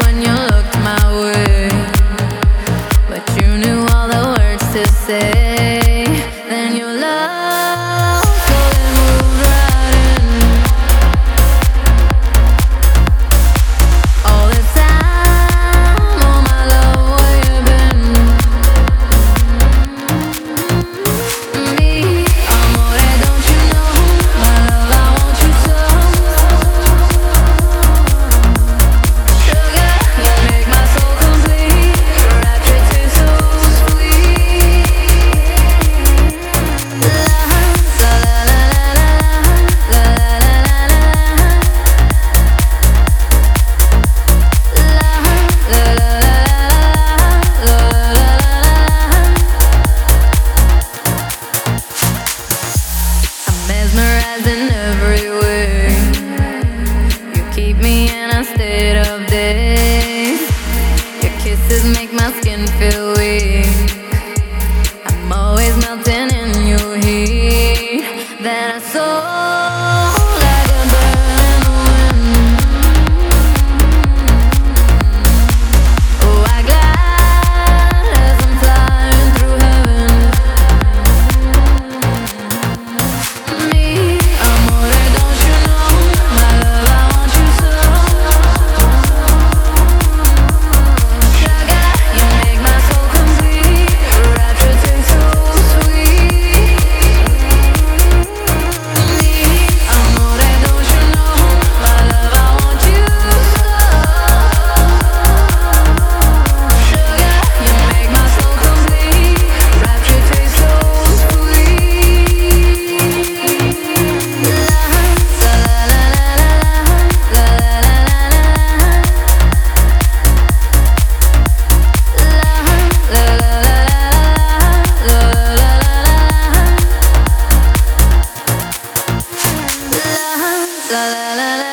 sueño. days. Your kisses make my skin feel weak. I'm always melting in your heat. That I saw. la la la la.